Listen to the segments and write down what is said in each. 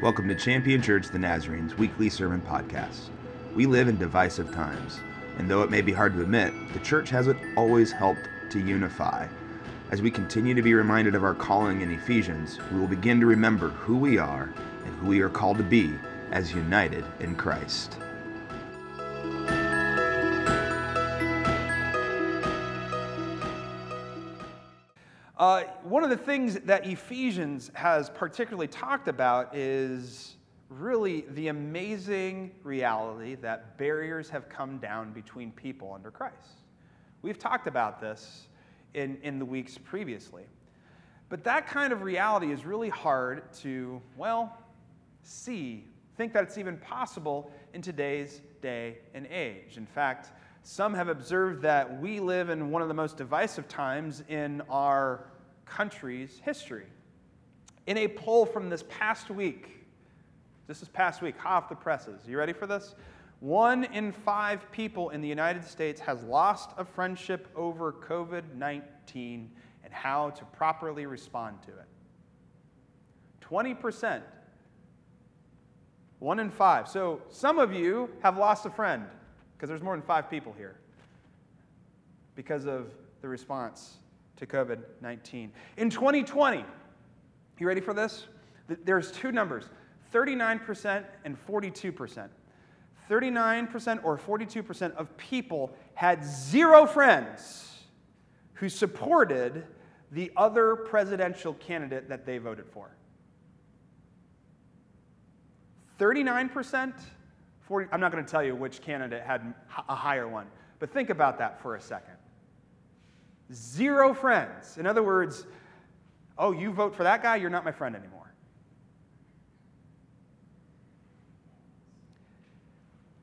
Welcome to Champion Church the Nazarene's weekly sermon podcast. We live in divisive times, and though it may be hard to admit, the church hasn't always helped to unify. As we continue to be reminded of our calling in Ephesians, we will begin to remember who we are and who we are called to be as united in Christ. One of the things that Ephesians has particularly talked about is really the amazing reality that barriers have come down between people under Christ. We've talked about this in, in the weeks previously. But that kind of reality is really hard to, well, see, think that it's even possible in today's day and age. In fact, some have observed that we live in one of the most divisive times in our country's history. In a poll from this past week, this is past week, hot off the presses. You ready for this? One in five people in the United States has lost a friendship over COVID 19 and how to properly respond to it. 20%. One in five. So some of you have lost a friend because there's more than five people here because of the response to COVID 19. In 2020, you ready for this? There's two numbers 39% and 42%. 39% or 42% of people had zero friends who supported the other presidential candidate that they voted for. 39%, 40, I'm not going to tell you which candidate had a higher one, but think about that for a second. Zero friends. In other words, oh, you vote for that guy, you're not my friend anymore.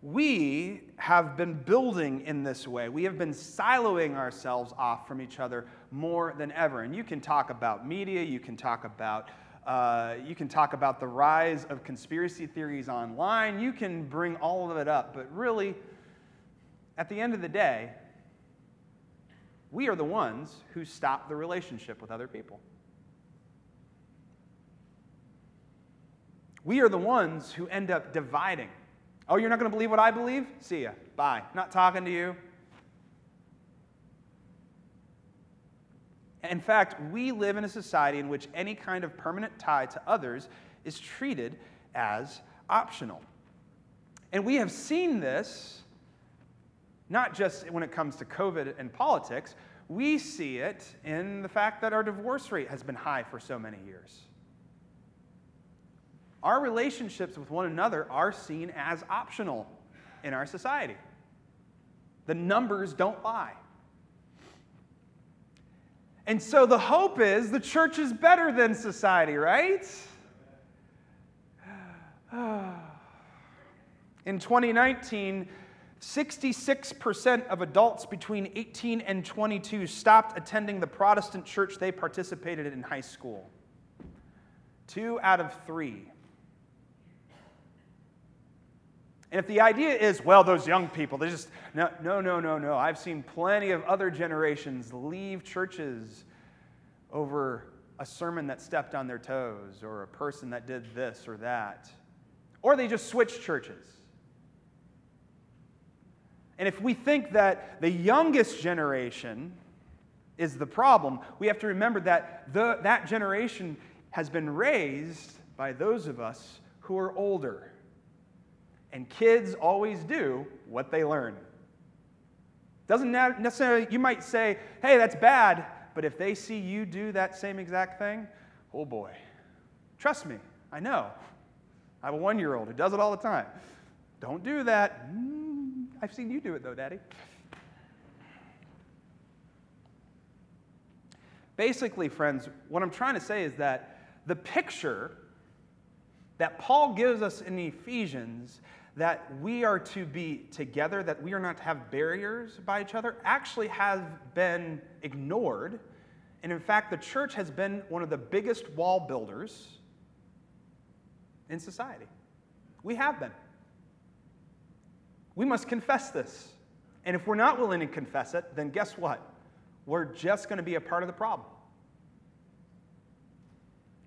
We have been building in this way. We have been siloing ourselves off from each other more than ever. And you can talk about media, you can talk about uh, you can talk about the rise of conspiracy theories online. You can bring all of it up. But really, at the end of the day, we are the ones who stop the relationship with other people. We are the ones who end up dividing. Oh, you're not going to believe what I believe? See ya. Bye. Not talking to you. In fact, we live in a society in which any kind of permanent tie to others is treated as optional. And we have seen this not just when it comes to COVID and politics, we see it in the fact that our divorce rate has been high for so many years. Our relationships with one another are seen as optional in our society. The numbers don't lie. And so the hope is the church is better than society, right? In 2019, 66% of adults between 18 and 22 stopped attending the Protestant church they participated in high school. Two out of three. And if the idea is, well, those young people, they just, no, no, no, no, no. I've seen plenty of other generations leave churches over a sermon that stepped on their toes or a person that did this or that. Or they just switched churches. And if we think that the youngest generation is the problem, we have to remember that the, that generation has been raised by those of us who are older. And kids always do what they learn. Doesn't necessarily, you might say, hey, that's bad, but if they see you do that same exact thing, oh boy. Trust me, I know. I have a one year old who does it all the time. Don't do that. I've seen you do it though, Daddy. Basically, friends, what I'm trying to say is that the picture that Paul gives us in Ephesians that we are to be together, that we are not to have barriers by each other, actually has been ignored. And in fact, the church has been one of the biggest wall builders in society. We have been. We must confess this. And if we're not willing to confess it, then guess what? We're just going to be a part of the problem.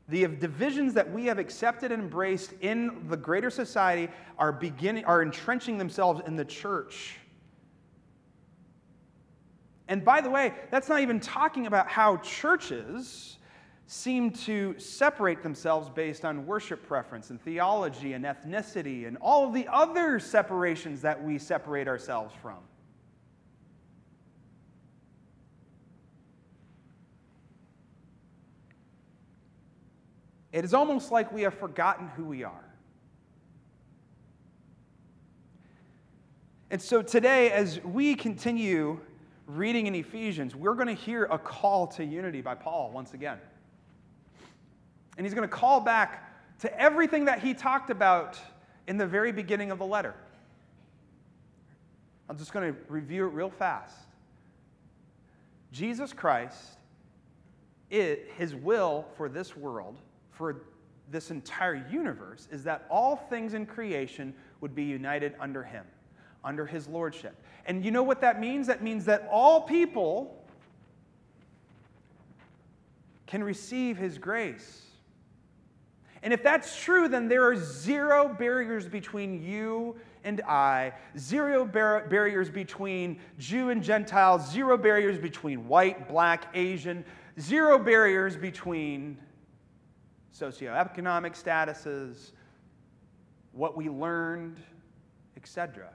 The divisions that we have accepted and embraced in the greater society are beginning are entrenching themselves in the church. And by the way, that's not even talking about how churches seem to separate themselves based on worship preference and theology and ethnicity and all of the other separations that we separate ourselves from. It is almost like we have forgotten who we are. And so today, as we continue reading in Ephesians, we're going to hear a call to unity by Paul once again. And he's going to call back to everything that he talked about in the very beginning of the letter. I'm just going to review it real fast. Jesus Christ, it, his will for this world, for this entire universe, is that all things in creation would be united under him, under his lordship. And you know what that means? That means that all people can receive his grace. And if that's true, then there are zero barriers between you and I, zero bar- barriers between Jew and Gentile, zero barriers between white, black, Asian, zero barriers between socioeconomic statuses, what we learned, etc.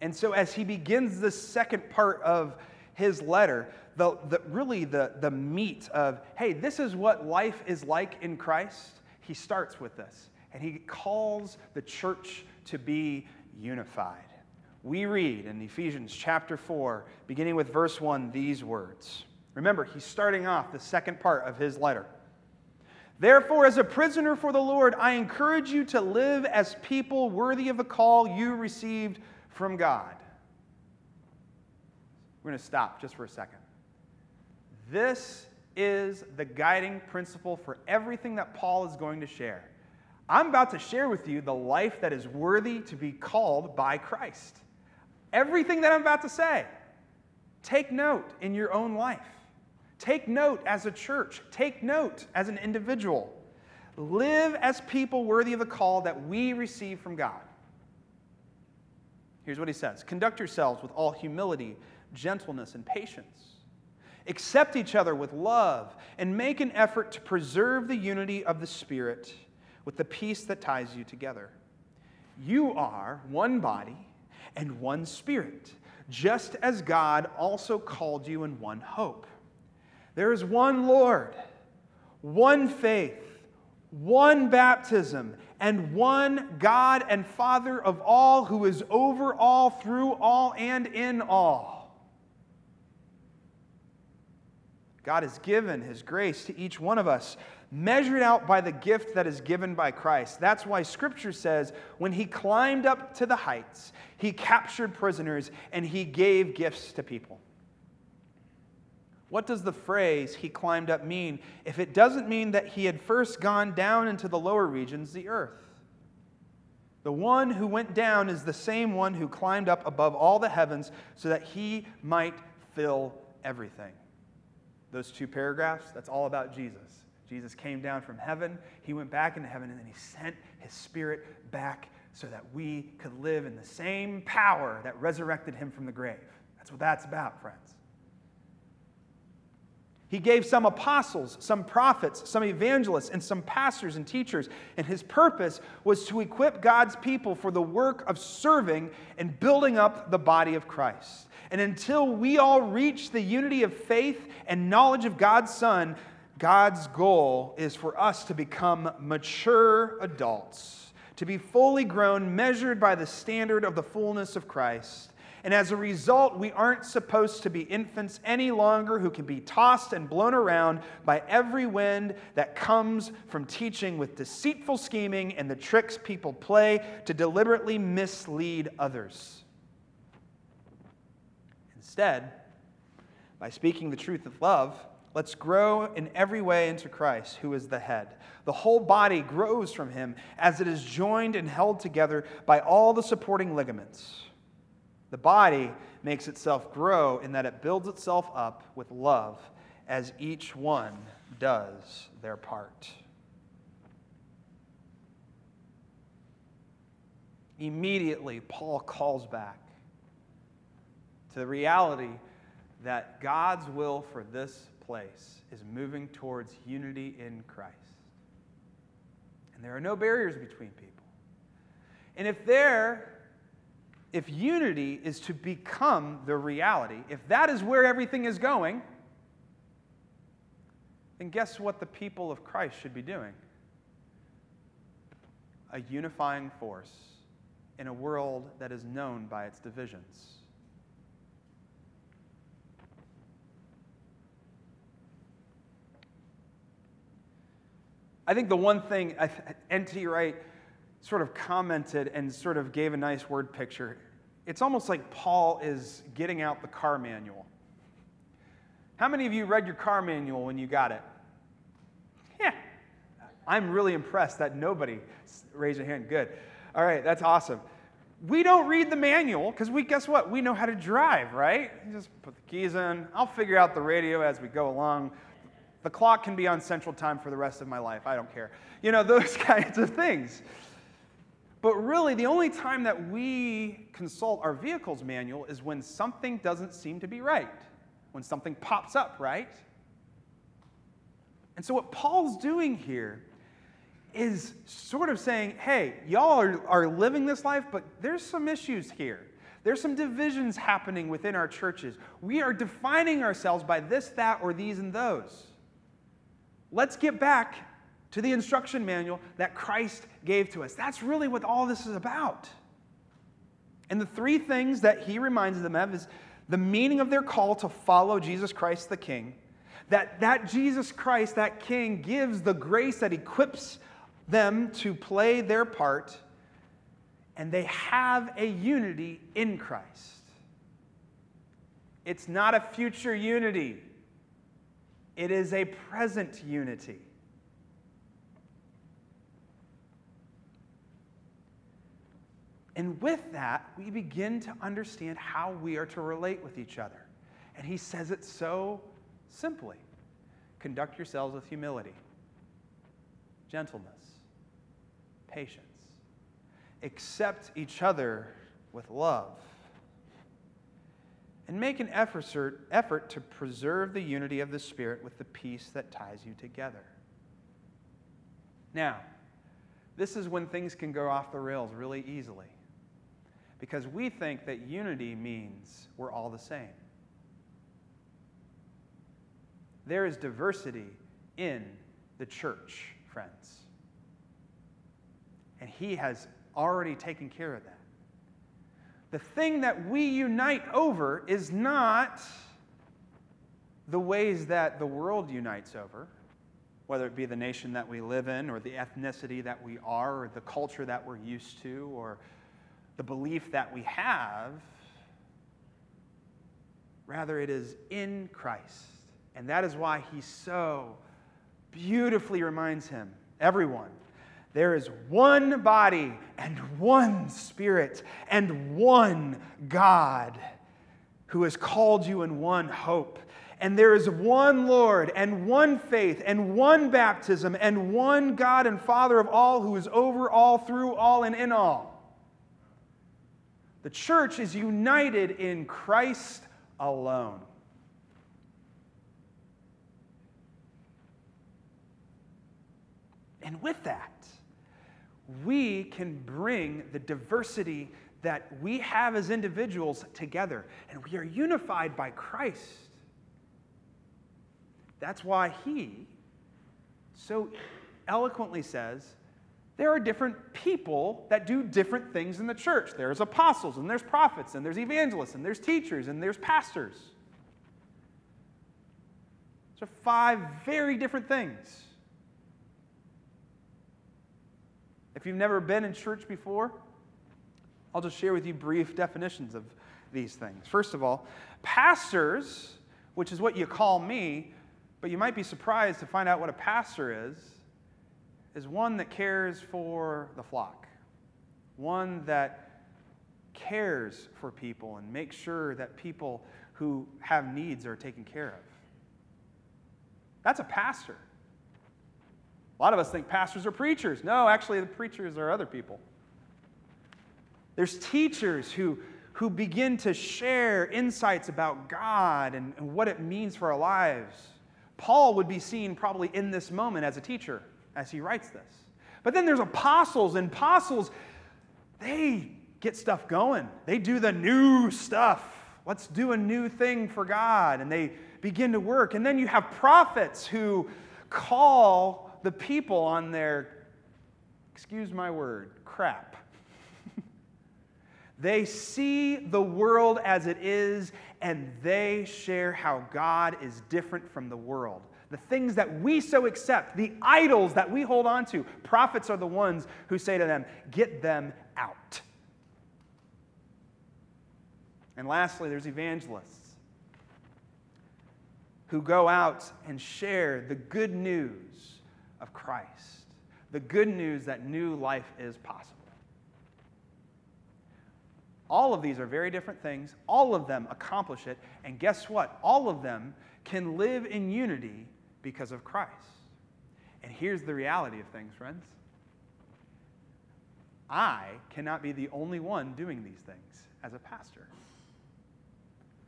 And so, as he begins the second part of his letter, the, the, really the, the meat of, hey, this is what life is like in Christ, he starts with this. And he calls the church to be unified. We read in Ephesians chapter 4, beginning with verse 1, these words. Remember, he's starting off the second part of his letter. Therefore, as a prisoner for the Lord, I encourage you to live as people worthy of the call you received from God. We're going to stop just for a second. This is the guiding principle for everything that Paul is going to share. I'm about to share with you the life that is worthy to be called by Christ. Everything that I'm about to say, take note in your own life. Take note as a church. Take note as an individual. Live as people worthy of the call that we receive from God. Here's what he says Conduct yourselves with all humility, gentleness, and patience. Accept each other with love, and make an effort to preserve the unity of the Spirit with the peace that ties you together. You are one body and one Spirit, just as God also called you in one hope. There is one Lord, one faith, one baptism and one God and Father of all, who is over all, through all, and in all. God has given His grace to each one of us, measured out by the gift that is given by Christ. That's why Scripture says when He climbed up to the heights, He captured prisoners and He gave gifts to people. What does the phrase he climbed up mean if it doesn't mean that he had first gone down into the lower regions, the earth? The one who went down is the same one who climbed up above all the heavens so that he might fill everything. Those two paragraphs, that's all about Jesus. Jesus came down from heaven, he went back into heaven, and then he sent his spirit back so that we could live in the same power that resurrected him from the grave. That's what that's about, friends. He gave some apostles, some prophets, some evangelists, and some pastors and teachers. And his purpose was to equip God's people for the work of serving and building up the body of Christ. And until we all reach the unity of faith and knowledge of God's Son, God's goal is for us to become mature adults, to be fully grown, measured by the standard of the fullness of Christ and as a result, we aren't supposed to be infants any longer who can be tossed and blown around by every wind that comes from teaching with deceitful scheming and the tricks people play to deliberately mislead others. Instead, by speaking the truth of love, let's grow in every way into Christ, who is the head. The whole body grows from him as it is joined and held together by all the supporting ligaments. The body makes itself grow in that it builds itself up with love as each one does their part. Immediately, Paul calls back to the reality that God's will for this place is moving towards unity in Christ. And there are no barriers between people. And if there if unity is to become the reality, if that is where everything is going, then guess what the people of Christ should be doing? A unifying force in a world that is known by its divisions. I think the one thing N.T. Wright sort of commented and sort of gave a nice word picture. It's almost like Paul is getting out the car manual. How many of you read your car manual when you got it? Yeah. I'm really impressed that nobody raised a hand. Good. All right, that's awesome. We don't read the manual because we guess what? We know how to drive, right? You just put the keys in. I'll figure out the radio as we go along. The clock can be on central time for the rest of my life. I don't care. You know, those kinds of things. But really, the only time that we consult our vehicle's manual is when something doesn't seem to be right, when something pops up, right? And so, what Paul's doing here is sort of saying, hey, y'all are, are living this life, but there's some issues here. There's some divisions happening within our churches. We are defining ourselves by this, that, or these and those. Let's get back to the instruction manual that Christ gave to us. That's really what all this is about. And the three things that he reminds them of is the meaning of their call to follow Jesus Christ the King, that that Jesus Christ, that King, gives the grace that equips them to play their part, and they have a unity in Christ. It's not a future unity, it is a present unity. And with that, we begin to understand how we are to relate with each other. And he says it so simply conduct yourselves with humility, gentleness, patience. Accept each other with love. And make an effort, to preserve the unity of the Spirit with the peace that ties you together. Now, this is when things can go off the rails really easily because we think that unity means we're all the same. There is diversity in the church, friends. And He has already taken care of that. The thing that we unite over is not the ways that the world unites over, whether it be the nation that we live in, or the ethnicity that we are, or the culture that we're used to, or the belief that we have. Rather, it is in Christ. And that is why he so beautifully reminds him, everyone, there is one body and one spirit and one God who has called you in one hope. And there is one Lord and one faith and one baptism and one God and Father of all who is over all, through all, and in all. The church is united in Christ alone. And with that, we can bring the diversity that we have as individuals together, and we are unified by Christ. That's why he so eloquently says, there are different people that do different things in the church. There's apostles, and there's prophets, and there's evangelists, and there's teachers, and there's pastors. Those are five very different things. If you've never been in church before, I'll just share with you brief definitions of these things. First of all, pastors, which is what you call me, but you might be surprised to find out what a pastor is is one that cares for the flock, one that cares for people and makes sure that people who have needs are taken care of. That's a pastor. A lot of us think pastors are preachers. No, actually, the preachers are other people. There's teachers who, who begin to share insights about God and, and what it means for our lives. Paul would be seen probably in this moment as a teacher as he writes this. But then there's apostles, and apostles, they get stuff going. They do the new stuff. Let's do a new thing for God. And they begin to work. And then you have prophets who call the people on their, excuse my word, crap. they see the world as it is, and they share how God is different from the world. The things that we so accept, the idols that we hold on to, prophets are the ones who say to them, Get them out. And lastly, there's evangelists who go out and share the good news of Christ, the good news that new life is possible. All of these are very different things. All of them accomplish it. And guess what? All of them can live in unity because of Christ. And here's the reality of things, friends I cannot be the only one doing these things as a pastor.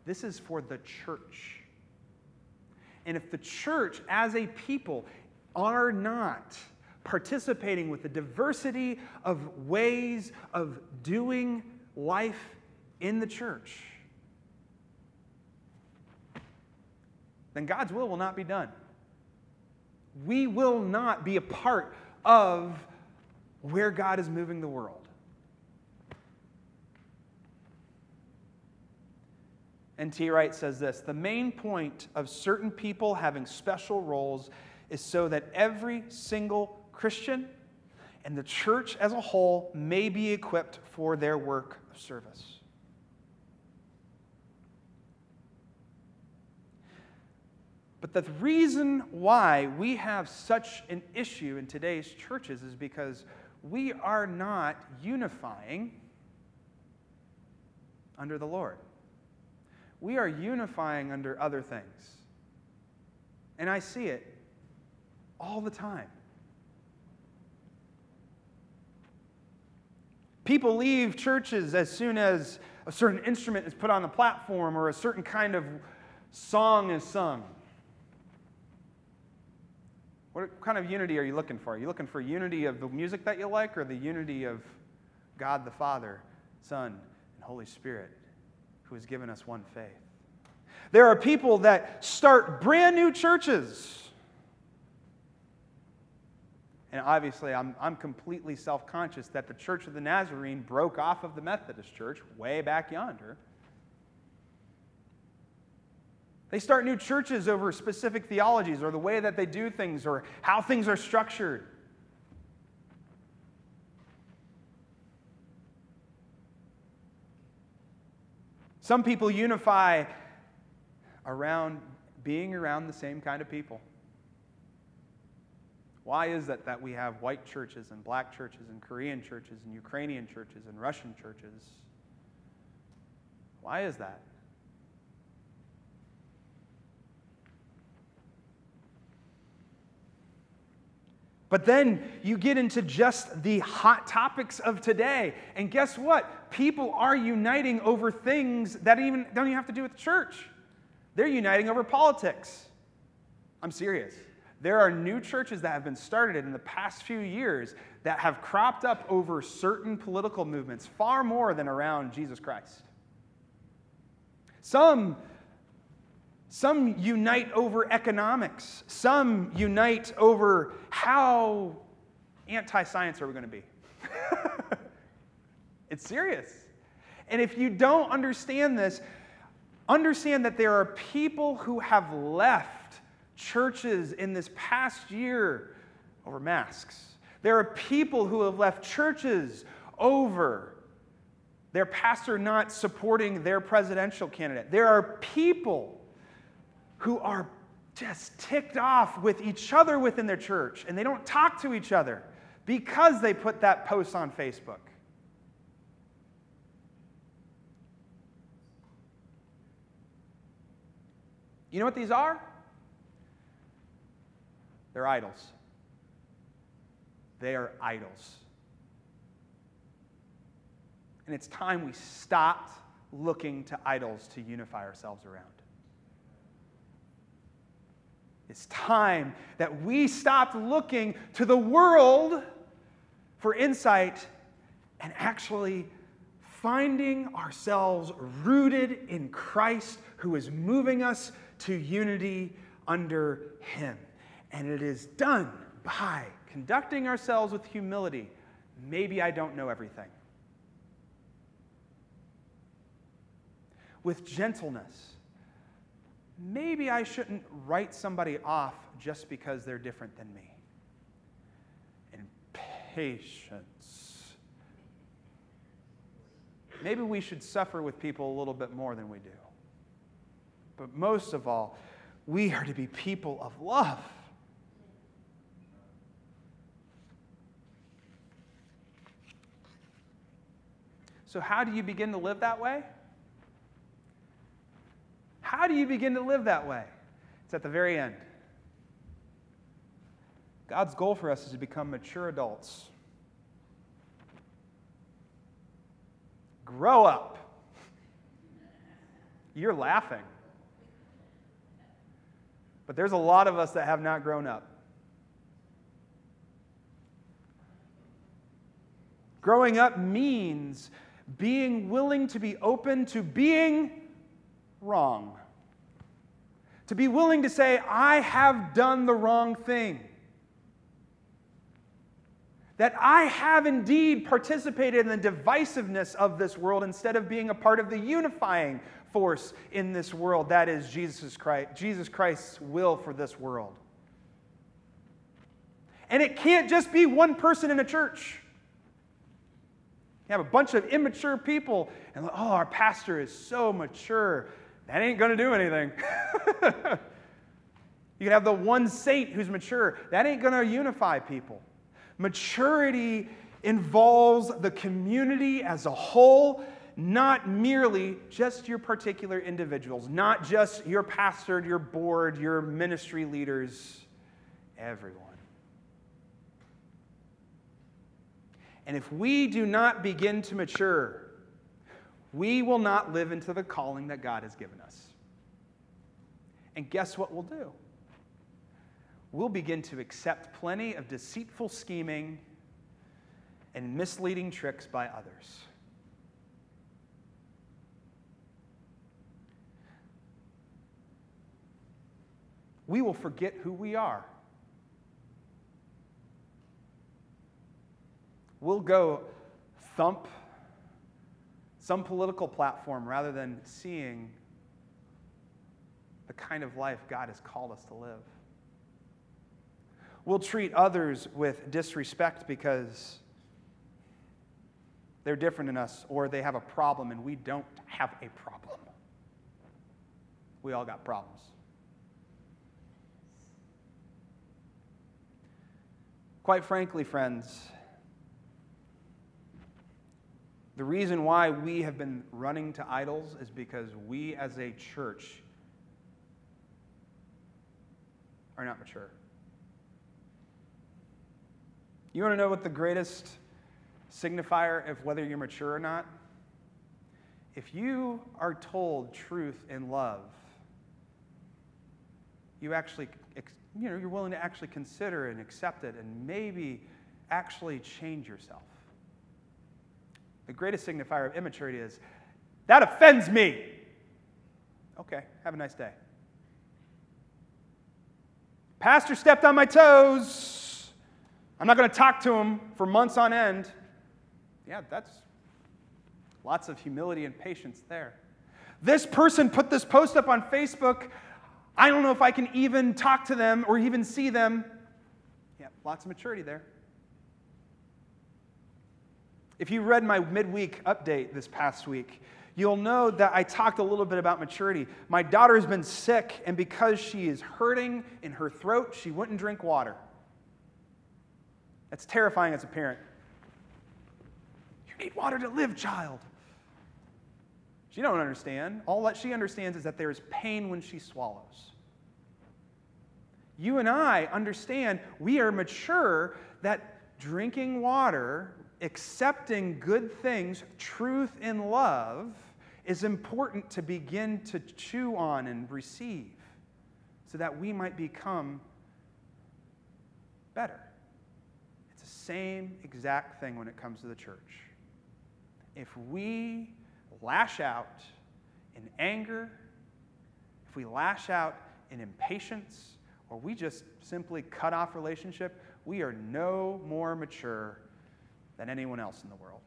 This is for the church. And if the church, as a people, are not participating with the diversity of ways of doing life in the church, then God's will will not be done. We will not be a part of where God is moving the world. N.T. Wright says this The main point of certain people having special roles is so that every single Christian and the church as a whole may be equipped for their work of service. But the reason why we have such an issue in today's churches is because we are not unifying under the Lord. We are unifying under other things. And I see it all the time. People leave churches as soon as a certain instrument is put on the platform or a certain kind of song is sung. What kind of unity are you looking for? Are you looking for unity of the music that you like or the unity of God the Father, Son, and Holy Spirit who has given us one faith? There are people that start brand new churches. And obviously, I'm, I'm completely self conscious that the Church of the Nazarene broke off of the Methodist Church way back yonder. They start new churches over specific theologies or the way that they do things or how things are structured. Some people unify around being around the same kind of people. Why is it that we have white churches and black churches and Korean churches and Ukrainian churches and Russian churches? Why is that? But then you get into just the hot topics of today. And guess what? People are uniting over things that even don't even have to do with the church. They're uniting over politics. I'm serious. There are new churches that have been started in the past few years that have cropped up over certain political movements far more than around Jesus Christ. Some some unite over economics. Some unite over how anti science are we going to be. it's serious. And if you don't understand this, understand that there are people who have left churches in this past year over masks. There are people who have left churches over their pastor not supporting their presidential candidate. There are people who are just ticked off with each other within their church and they don't talk to each other because they put that post on Facebook. You know what these are? They're idols. They are idols. And it's time we stopped looking to idols to unify ourselves around. It's time that we stopped looking to the world for insight and actually finding ourselves rooted in Christ who is moving us to unity under Him. And it is done by conducting ourselves with humility. Maybe I don't know everything. With gentleness. Maybe I shouldn't write somebody off just because they're different than me. And patience. Maybe we should suffer with people a little bit more than we do. But most of all, we are to be people of love. So, how do you begin to live that way? How do you begin to live that way? It's at the very end. God's goal for us is to become mature adults. Grow up. You're laughing. But there's a lot of us that have not grown up. Growing up means being willing to be open to being wrong. To be willing to say, I have done the wrong thing. That I have indeed participated in the divisiveness of this world instead of being a part of the unifying force in this world. That is Jesus Christ, Jesus Christ's will for this world. And it can't just be one person in a church. You have a bunch of immature people, and oh, our pastor is so mature. That ain't going to do anything. you can have the one saint who's mature. That ain't going to unify people. Maturity involves the community as a whole, not merely just your particular individuals, not just your pastor, your board, your ministry leaders, everyone. And if we do not begin to mature, we will not live into the calling that God has given us. And guess what we'll do? We'll begin to accept plenty of deceitful scheming and misleading tricks by others. We will forget who we are. We'll go thump some political platform rather than seeing the kind of life God has called us to live. We'll treat others with disrespect because they're different than us or they have a problem and we don't have a problem. We all got problems. Quite frankly, friends, the reason why we have been running to idols is because we as a church are not mature. You want to know what the greatest signifier of whether you're mature or not? If you are told truth and love, you actually, you know, you're willing to actually consider and accept it and maybe actually change yourself. The greatest signifier of immaturity is that offends me. Okay, have a nice day. Pastor stepped on my toes. I'm not going to talk to him for months on end. Yeah, that's lots of humility and patience there. This person put this post up on Facebook. I don't know if I can even talk to them or even see them. Yeah, lots of maturity there. If you read my midweek update this past week, you'll know that I talked a little bit about maturity. My daughter has been sick, and because she is hurting in her throat, she wouldn't drink water. That's terrifying as a parent. You need water to live, child. She don't understand. All that she understands is that there is pain when she swallows. You and I understand we are mature that drinking water, accepting good things, truth and love is important to begin to chew on and receive so that we might become better. It's the same exact thing when it comes to the church. If we lash out in anger, if we lash out in impatience, or we just simply cut off relationship, we are no more mature than anyone else in the world.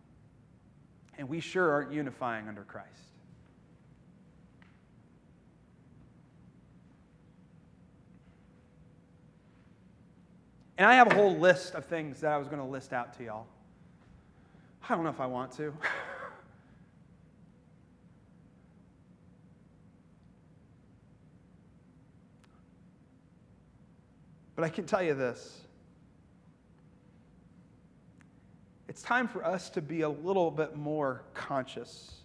And we sure aren't unifying under Christ. And I have a whole list of things that I was going to list out to y'all. I don't know if I want to. but I can tell you this it's time for us to be a little bit more conscious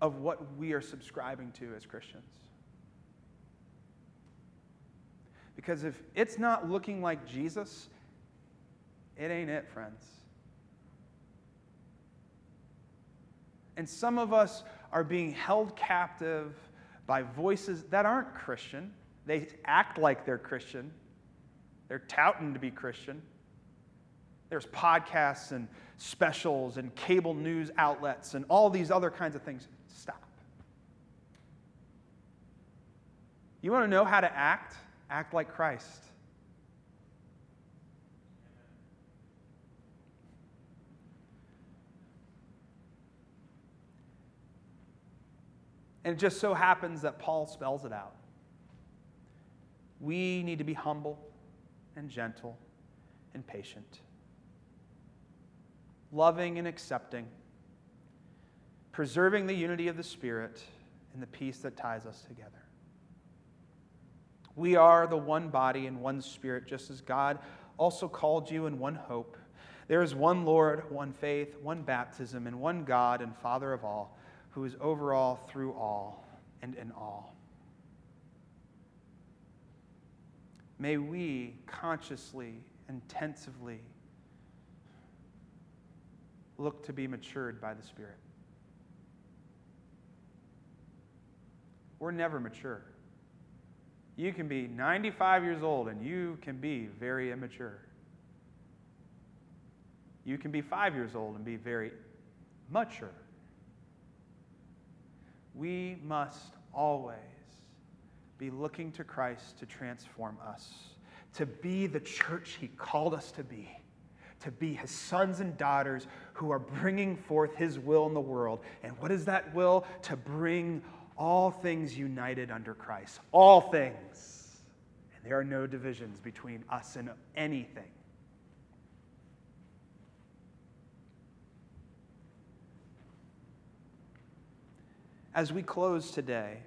of what we are subscribing to as Christians. Because if it's not looking like Jesus, it ain't it, friends. And some of us are being held captive by voices that aren't Christian. They act like they're Christian, they're touting to be Christian. There's podcasts and specials and cable news outlets and all these other kinds of things. Stop. You want to know how to act? Act like Christ. And it just so happens that Paul spells it out. We need to be humble and gentle and patient loving and accepting, preserving the unity of the Spirit and the peace that ties us together. We are the one body and one Spirit, just as God also called you in one hope. There is one Lord, one faith, one baptism, and one God and Father of all, who is over all, through all, and in all. May we consciously, intensively, look to be matured by the Spirit. We're never mature. You can be 95 years old and you can be very immature. You can be five years old and be very mature. We must always be looking to Christ to transform us, to be the church He called us to be to be his sons and daughters who are bringing forth his will in the world. And what is that will? To bring all things united under Christ. All things. And there are no divisions between us and anything. As we close today,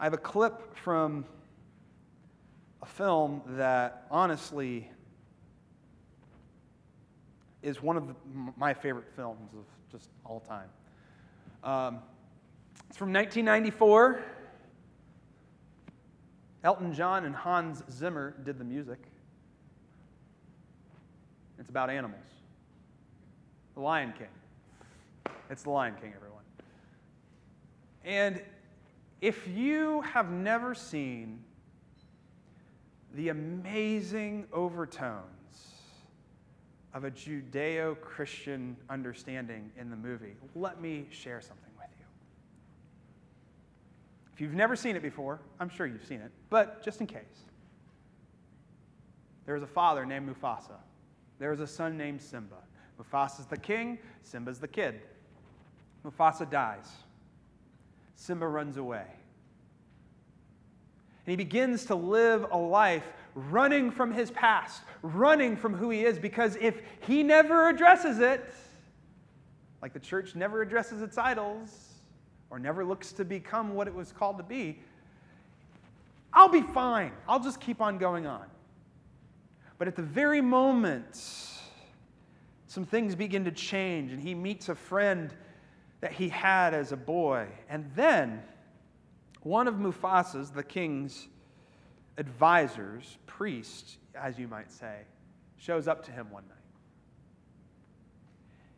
I have a clip from a film that honestly is one of the, my favorite films of just all time. Um, it's from 1994. Elton John and Hans Zimmer did the music. It's about animals. The Lion King. It's The Lion King, everyone. And if you have never seen the amazing overtone of a Judeo Christian understanding in the movie. Let me share something with you. If you've never seen it before, I'm sure you've seen it, but just in case. There is a father named Mufasa. There is a son named Simba. Mufasa's the king, Simba's the kid. Mufasa dies. Simba runs away. And he begins to live a life running from his past, running from who he is, because if he never addresses it, like the church never addresses its idols or never looks to become what it was called to be, I'll be fine. I'll just keep on going on. But at the very moment, some things begin to change, and he meets a friend that he had as a boy. And then one of Mufasa's, the king's advisors, priest, as you might say, shows up to him one night.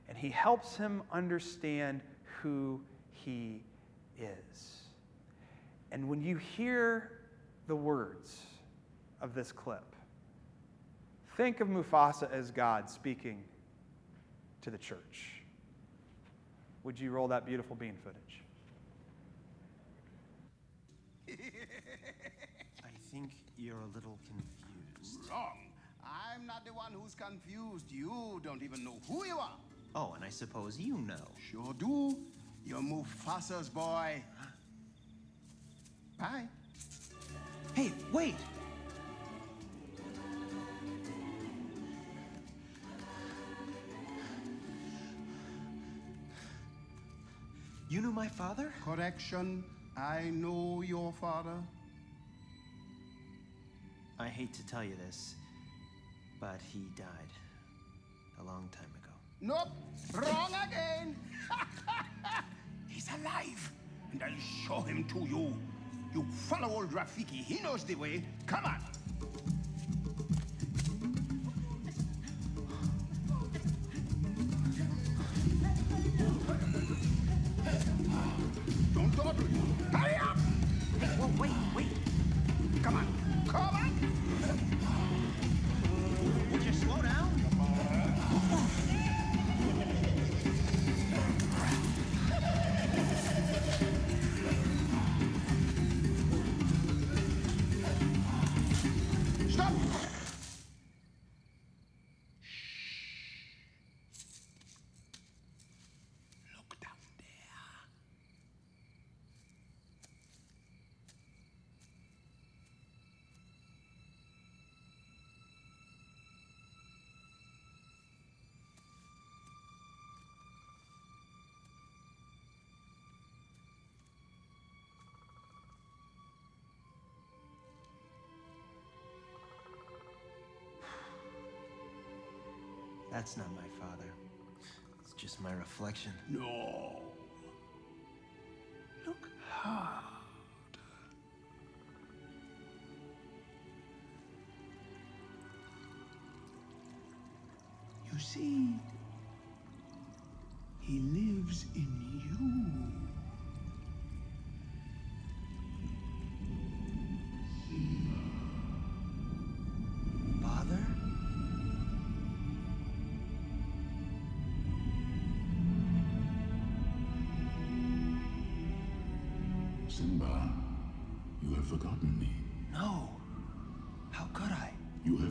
And he helps him understand who he is. And when you hear the words of this clip, think of Mufasa as God speaking to the church. Would you roll that beautiful bean footage? I think you're a little confused. Wrong. I'm not the one who's confused. You don't even know who you are. Oh, and I suppose you know. Sure do. You're Mufasa's boy. Bye. Hey, wait! You knew my father? Correction. I know your father. I hate to tell you this, but he died a long time ago. Nope. Wrong again. He's alive. And I'll show him to you. You follow old Rafiki. He knows the way. Come on. That's not my father. It's just my reflection. No. Look hard.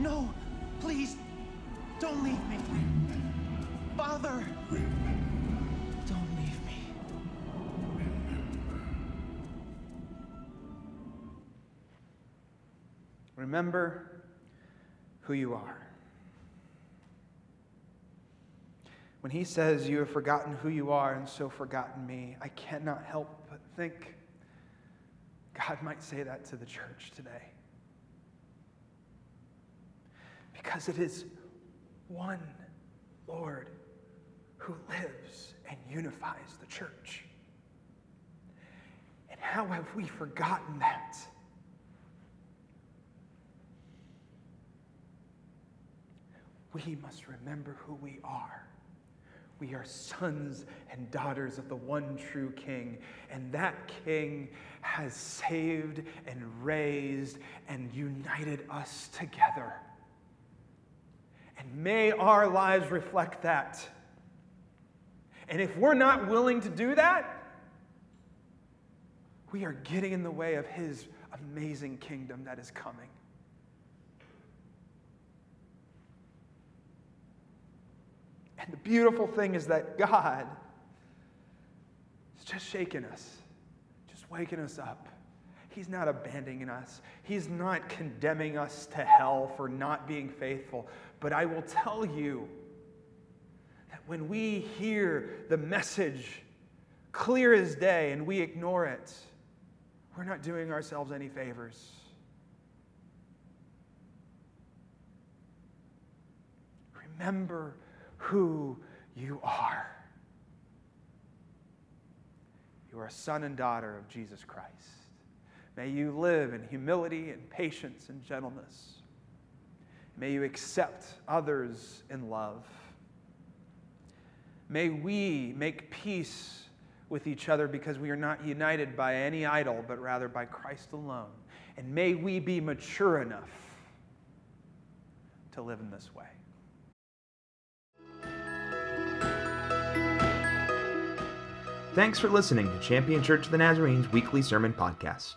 No! Please! Don't leave me! Father! Don't leave me. Remember who you are. When he says, You have forgotten who you are and so forgotten me, I cannot help but think God might say that to the church today. Because it is one Lord who lives and unifies the church. And how have we forgotten that? we must remember who we are. We are sons and daughters of the one true King, and that King has saved and raised and united us together. And may our lives reflect that. And if we're not willing to do that, we are getting in the way of His amazing kingdom that is coming. And the beautiful thing is that God is just shaking us, just waking us up. He's not abandoning us. He's not condemning us to hell for not being faithful. But I will tell you that when we hear the message clear as day and we ignore it, we're not doing ourselves any favors. Remember who you are. You are a son and daughter of Jesus Christ. May you live in humility and patience and gentleness. May you accept others in love. May we make peace with each other because we are not united by any idol, but rather by Christ alone. And may we be mature enough to live in this way. Thanks for listening to Champion Church of the Nazarene's weekly sermon podcast.